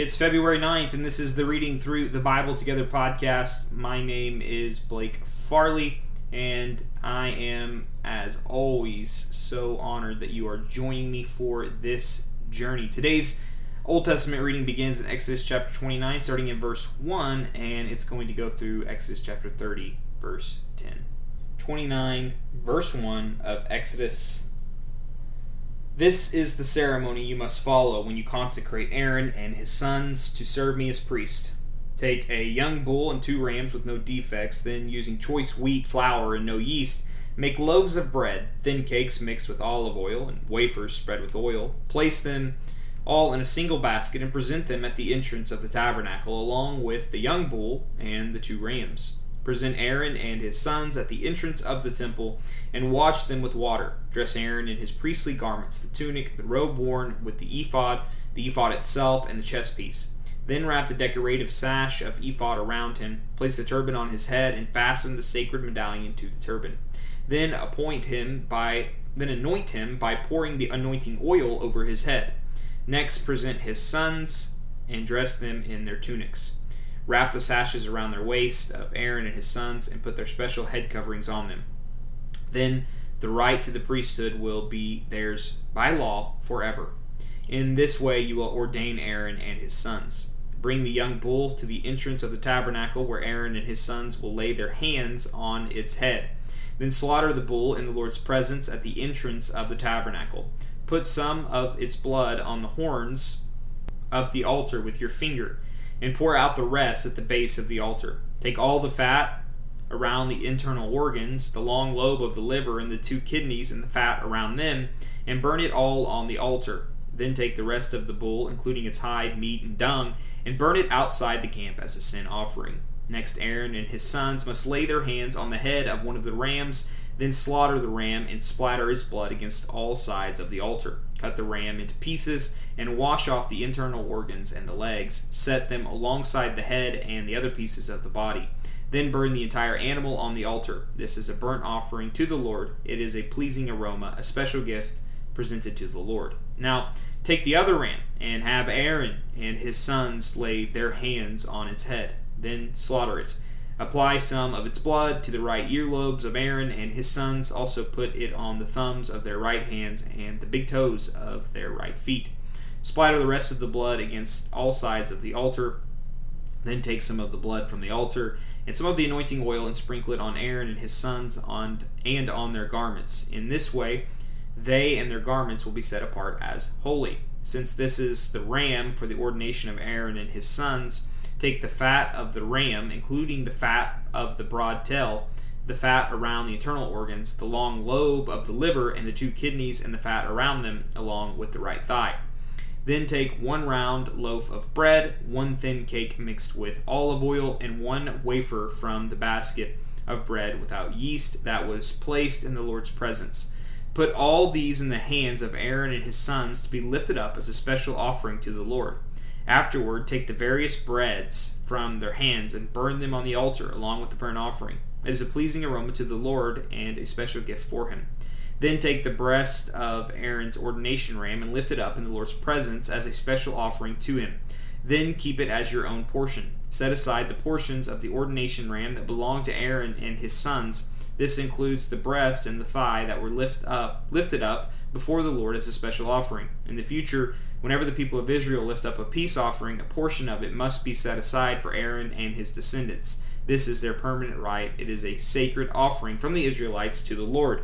It's February 9th, and this is the Reading Through the Bible Together podcast. My name is Blake Farley, and I am, as always, so honored that you are joining me for this journey. Today's Old Testament reading begins in Exodus chapter 29, starting in verse 1, and it's going to go through Exodus chapter 30, verse 10. 29, verse 1 of Exodus this is the ceremony you must follow when you consecrate Aaron and his sons to serve me as priest. Take a young bull and two rams with no defects, then, using choice wheat flour and no yeast, make loaves of bread, thin cakes mixed with olive oil, and wafers spread with oil. Place them all in a single basket and present them at the entrance of the tabernacle, along with the young bull and the two rams. Present Aaron and his sons at the entrance of the temple, and wash them with water. Dress Aaron in his priestly garments, the tunic, the robe worn with the ephod, the ephod itself, and the chest piece. Then wrap the decorative sash of ephod around him, place the turban on his head, and fasten the sacred medallion to the turban. Then appoint him by then anoint him by pouring the anointing oil over his head. Next present his sons and dress them in their tunics. Wrap the sashes around their waist of Aaron and his sons, and put their special head coverings on them. Then the right to the priesthood will be theirs by law forever. In this way you will ordain Aaron and his sons. Bring the young bull to the entrance of the tabernacle, where Aaron and his sons will lay their hands on its head. Then slaughter the bull in the Lord's presence at the entrance of the tabernacle. Put some of its blood on the horns of the altar with your finger and pour out the rest at the base of the altar. Take all the fat around the internal organs, the long lobe of the liver, and the two kidneys, and the fat around them, and burn it all on the altar. Then take the rest of the bull, including its hide, meat, and dung, and burn it outside the camp as a sin offering. Next, Aaron and his sons must lay their hands on the head of one of the rams, then slaughter the ram and splatter its blood against all sides of the altar. Cut the ram into pieces and wash off the internal organs and the legs. Set them alongside the head and the other pieces of the body. Then burn the entire animal on the altar. This is a burnt offering to the Lord. It is a pleasing aroma, a special gift presented to the Lord. Now, take the other ram and have Aaron and his sons lay their hands on its head. Then slaughter it. Apply some of its blood to the right earlobes of Aaron and his sons. Also put it on the thumbs of their right hands and the big toes of their right feet. Splatter the rest of the blood against all sides of the altar. Then take some of the blood from the altar and some of the anointing oil and sprinkle it on Aaron and his sons on and on their garments. In this way, they and their garments will be set apart as holy. Since this is the ram for the ordination of Aaron and his sons, Take the fat of the ram, including the fat of the broad tail, the fat around the internal organs, the long lobe of the liver, and the two kidneys and the fat around them, along with the right thigh. Then take one round loaf of bread, one thin cake mixed with olive oil, and one wafer from the basket of bread without yeast that was placed in the Lord's presence. Put all these in the hands of Aaron and his sons to be lifted up as a special offering to the Lord. Afterward, take the various breads from their hands and burn them on the altar along with the burnt offering. It is a pleasing aroma to the Lord and a special gift for him. Then take the breast of Aaron's ordination ram and lift it up in the Lord's presence as a special offering to him. Then keep it as your own portion. Set aside the portions of the ordination ram that belong to Aaron and his sons. This includes the breast and the thigh that were lift up, lifted up before the Lord as a special offering. In the future, Whenever the people of Israel lift up a peace offering, a portion of it must be set aside for Aaron and his descendants. This is their permanent right. It is a sacred offering from the Israelites to the Lord.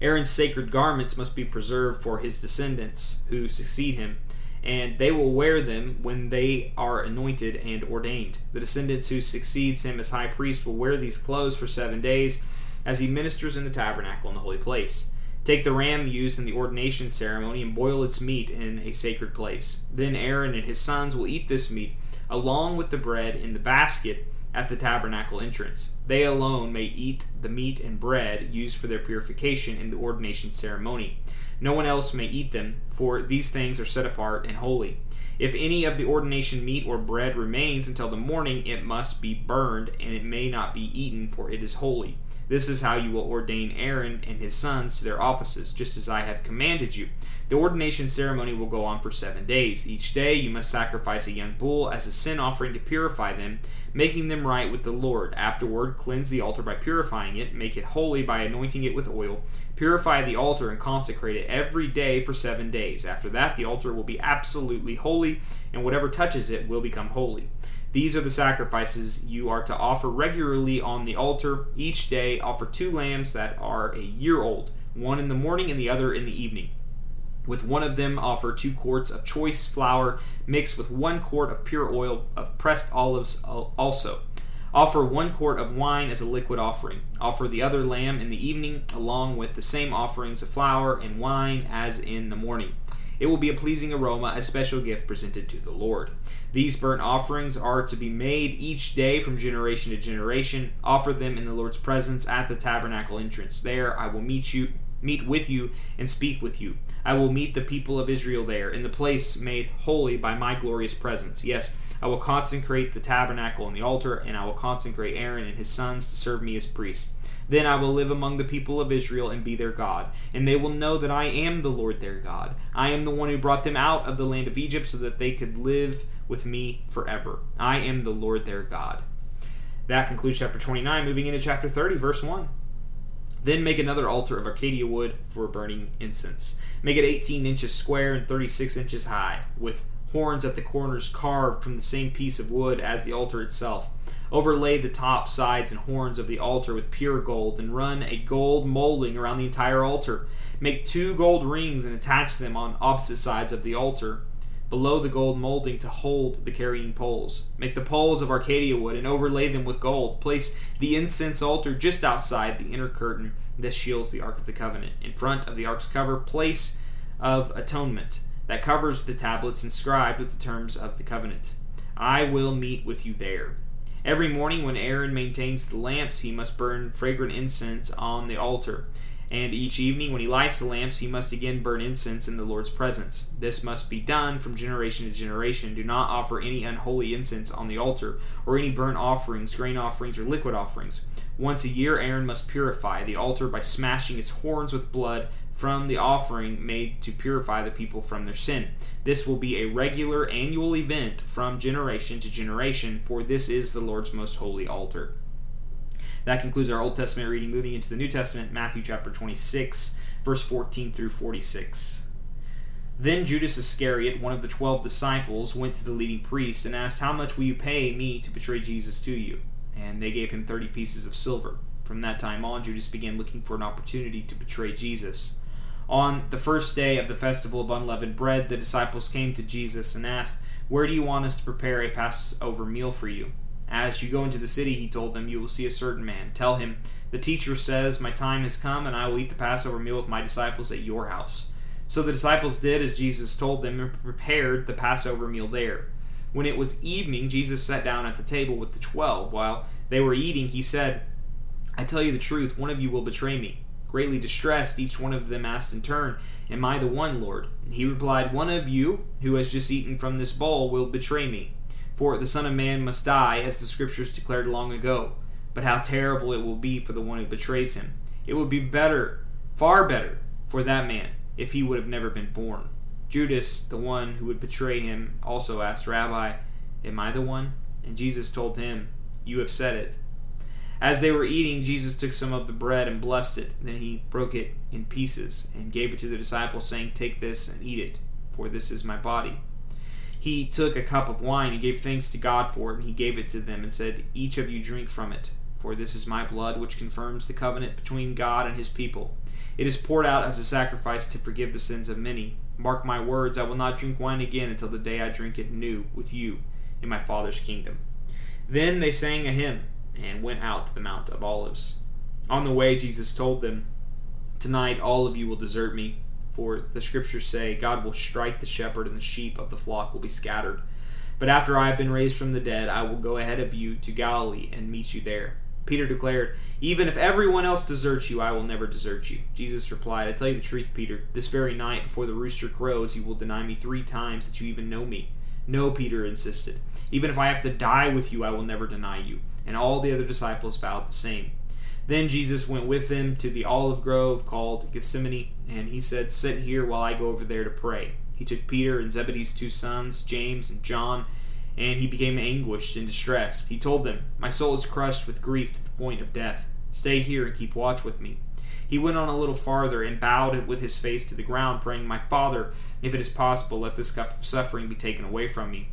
Aaron's sacred garments must be preserved for his descendants who succeed him, and they will wear them when they are anointed and ordained. The descendants who succeeds him as high priest will wear these clothes for seven days as he ministers in the tabernacle in the holy place. Take the ram used in the ordination ceremony and boil its meat in a sacred place. Then Aaron and his sons will eat this meat along with the bread in the basket at the tabernacle entrance. They alone may eat the meat and bread used for their purification in the ordination ceremony. No one else may eat them, for these things are set apart and holy. If any of the ordination meat or bread remains until the morning, it must be burned, and it may not be eaten, for it is holy. This is how you will ordain Aaron and his sons to their offices, just as I have commanded you. The ordination ceremony will go on for seven days. Each day you must sacrifice a young bull as a sin offering to purify them, making them right with the Lord. Afterward, cleanse the altar by purifying it, make it holy by anointing it with oil. Purify the altar and consecrate it every day for seven days. After that, the altar will be absolutely holy, and whatever touches it will become holy. These are the sacrifices you are to offer regularly on the altar. Each day, offer two lambs that are a year old, one in the morning and the other in the evening. With one of them, offer two quarts of choice flour mixed with one quart of pure oil of pressed olives also. Offer one quart of wine as a liquid offering. Offer the other lamb in the evening, along with the same offerings of flour and wine as in the morning. It will be a pleasing aroma, a special gift presented to the Lord. These burnt offerings are to be made each day from generation to generation. Offer them in the Lord's presence at the tabernacle entrance. There I will meet you meet with you and speak with you. I will meet the people of Israel there, in the place made holy by my glorious presence. Yes, I will consecrate the tabernacle and the altar, and I will consecrate Aaron and his sons to serve me as priests. Then I will live among the people of Israel and be their God, and they will know that I am the Lord their God. I am the one who brought them out of the land of Egypt so that they could live with me forever. I am the Lord their God. That concludes chapter 29. Moving into chapter 30, verse 1. Then make another altar of acacia wood for burning incense. Make it 18 inches square and 36 inches high, with horns at the corners carved from the same piece of wood as the altar itself. Overlay the top, sides, and horns of the altar with pure gold, and run a gold molding around the entire altar. Make two gold rings and attach them on opposite sides of the altar below the gold molding to hold the carrying poles. Make the poles of acacia wood and overlay them with gold. Place the incense altar just outside the inner curtain that shields the Ark of the Covenant. In front of the Ark's cover, place of atonement that covers the tablets inscribed with the terms of the covenant. I will meet with you there. Every morning, when Aaron maintains the lamps, he must burn fragrant incense on the altar. And each evening, when he lights the lamps, he must again burn incense in the Lord's presence. This must be done from generation to generation. Do not offer any unholy incense on the altar, or any burnt offerings, grain offerings, or liquid offerings. Once a year, Aaron must purify the altar by smashing its horns with blood from the offering made to purify the people from their sin. This will be a regular annual event from generation to generation, for this is the Lord's most holy altar. That concludes our Old Testament reading. Moving into the New Testament, Matthew chapter 26, verse 14 through 46. Then Judas Iscariot, one of the twelve disciples, went to the leading priests and asked, How much will you pay me to betray Jesus to you? And they gave him thirty pieces of silver. From that time on, Judas began looking for an opportunity to betray Jesus. On the first day of the festival of unleavened bread, the disciples came to Jesus and asked, Where do you want us to prepare a Passover meal for you? As you go into the city, he told them, you will see a certain man. Tell him, The teacher says, My time has come, and I will eat the Passover meal with my disciples at your house. So the disciples did as Jesus told them and prepared the Passover meal there. When it was evening, Jesus sat down at the table with the twelve. While they were eating, he said, I tell you the truth, one of you will betray me. Greatly distressed, each one of them asked in turn, Am I the one, Lord? He replied, One of you, who has just eaten from this bowl, will betray me. For the Son of Man must die, as the Scriptures declared long ago. But how terrible it will be for the one who betrays him. It would be better, far better, for that man if he would have never been born. Judas, the one who would betray him, also asked, Rabbi, Am I the one? And Jesus told him, You have said it. As they were eating, Jesus took some of the bread and blessed it. Then he broke it in pieces and gave it to the disciples, saying, Take this and eat it, for this is my body he took a cup of wine and gave thanks to God for it, and he gave it to them and said, Each of you drink from it, for this is my blood, which confirms the covenant between God and his people. It is poured out as a sacrifice to forgive the sins of many. Mark my words, I will not drink wine again until the day I drink it new with you in my Father's kingdom. Then they sang a hymn and went out to the Mount of Olives. On the way, Jesus told them, Tonight all of you will desert me for the scriptures say, God will strike the shepherd, and the sheep of the flock will be scattered. But after I have been raised from the dead, I will go ahead of you to Galilee and meet you there. Peter declared, Even if everyone else deserts you, I will never desert you. Jesus replied, I tell you the truth, Peter. This very night, before the rooster crows, you will deny me three times that you even know me. No, Peter insisted. Even if I have to die with you, I will never deny you. And all the other disciples vowed the same. Then Jesus went with them to the olive grove called Gethsemane, and he said, Sit here while I go over there to pray. He took Peter and Zebedee's two sons, James and John, and he became anguished and distressed. He told them, My soul is crushed with grief to the point of death. Stay here and keep watch with me. He went on a little farther and bowed with his face to the ground, praying, My Father, if it is possible, let this cup of suffering be taken away from me.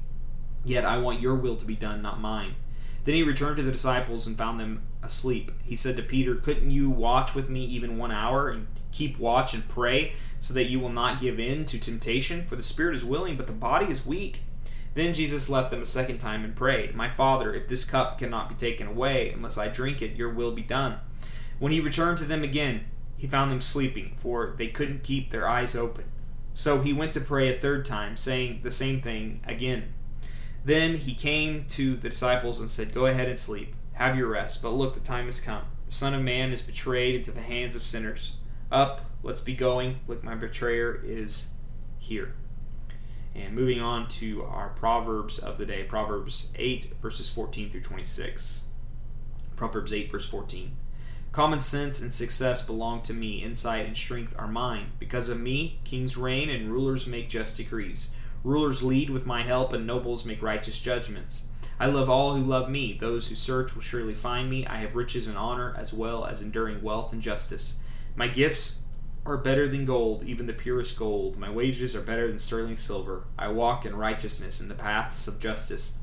Yet I want your will to be done, not mine. Then he returned to the disciples and found them asleep. He said to Peter, Couldn't you watch with me even one hour and keep watch and pray so that you will not give in to temptation? For the spirit is willing, but the body is weak. Then Jesus left them a second time and prayed, My Father, if this cup cannot be taken away unless I drink it, your will be done. When he returned to them again, he found them sleeping, for they couldn't keep their eyes open. So he went to pray a third time, saying the same thing again. Then he came to the disciples and said, Go ahead and sleep. Have your rest. But look, the time has come. The Son of Man is betrayed into the hands of sinners. Up, let's be going. Look, my betrayer is here. And moving on to our Proverbs of the day Proverbs 8, verses 14 through 26. Proverbs 8, verse 14. Common sense and success belong to me, insight and strength are mine. Because of me, kings reign and rulers make just decrees. Rulers lead with my help, and nobles make righteous judgments. I love all who love me. Those who search will surely find me. I have riches and honor, as well as enduring wealth and justice. My gifts are better than gold, even the purest gold. My wages are better than sterling silver. I walk in righteousness in the paths of justice.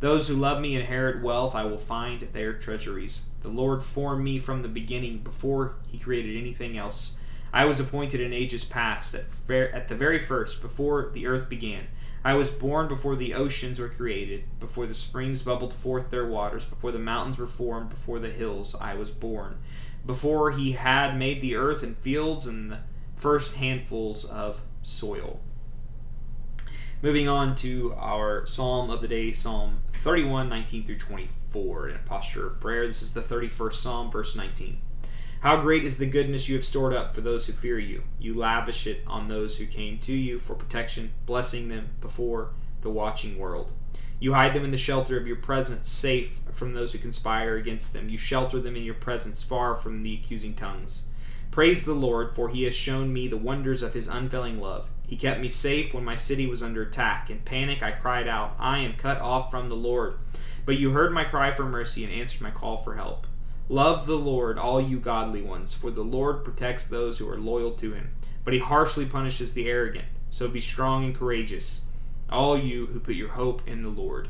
Those who love me inherit wealth. I will find their treasuries. The Lord formed me from the beginning, before he created anything else. I was appointed in ages past, at, at the very first, before the earth began. I was born before the oceans were created, before the springs bubbled forth their waters, before the mountains were formed, before the hills I was born, before he had made the earth and fields and the first handfuls of soil. Moving on to our psalm of the day, Psalm 31, 19 through 24, in a posture of prayer. This is the 31st Psalm, verse 19. How great is the goodness you have stored up for those who fear you. You lavish it on those who came to you for protection, blessing them before the watching world. You hide them in the shelter of your presence, safe from those who conspire against them. You shelter them in your presence, far from the accusing tongues. Praise the Lord, for he has shown me the wonders of his unfailing love. He kept me safe when my city was under attack. In panic, I cried out, I am cut off from the Lord. But you heard my cry for mercy and answered my call for help. Love the Lord, all you godly ones, for the Lord protects those who are loyal to him, but he harshly punishes the arrogant. So be strong and courageous, all you who put your hope in the Lord.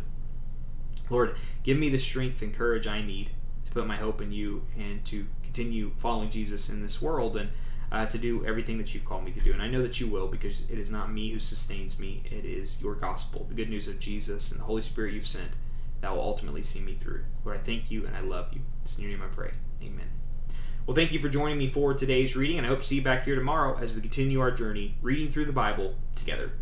Lord, give me the strength and courage I need to put my hope in you and to continue following Jesus in this world and uh, to do everything that you've called me to do. And I know that you will because it is not me who sustains me, it is your gospel, the good news of Jesus and the Holy Spirit you've sent that will ultimately see me through. Lord, I thank you and I love you. It's in your name I pray. Amen. Well, thank you for joining me for today's reading, and I hope to see you back here tomorrow as we continue our journey reading through the Bible together.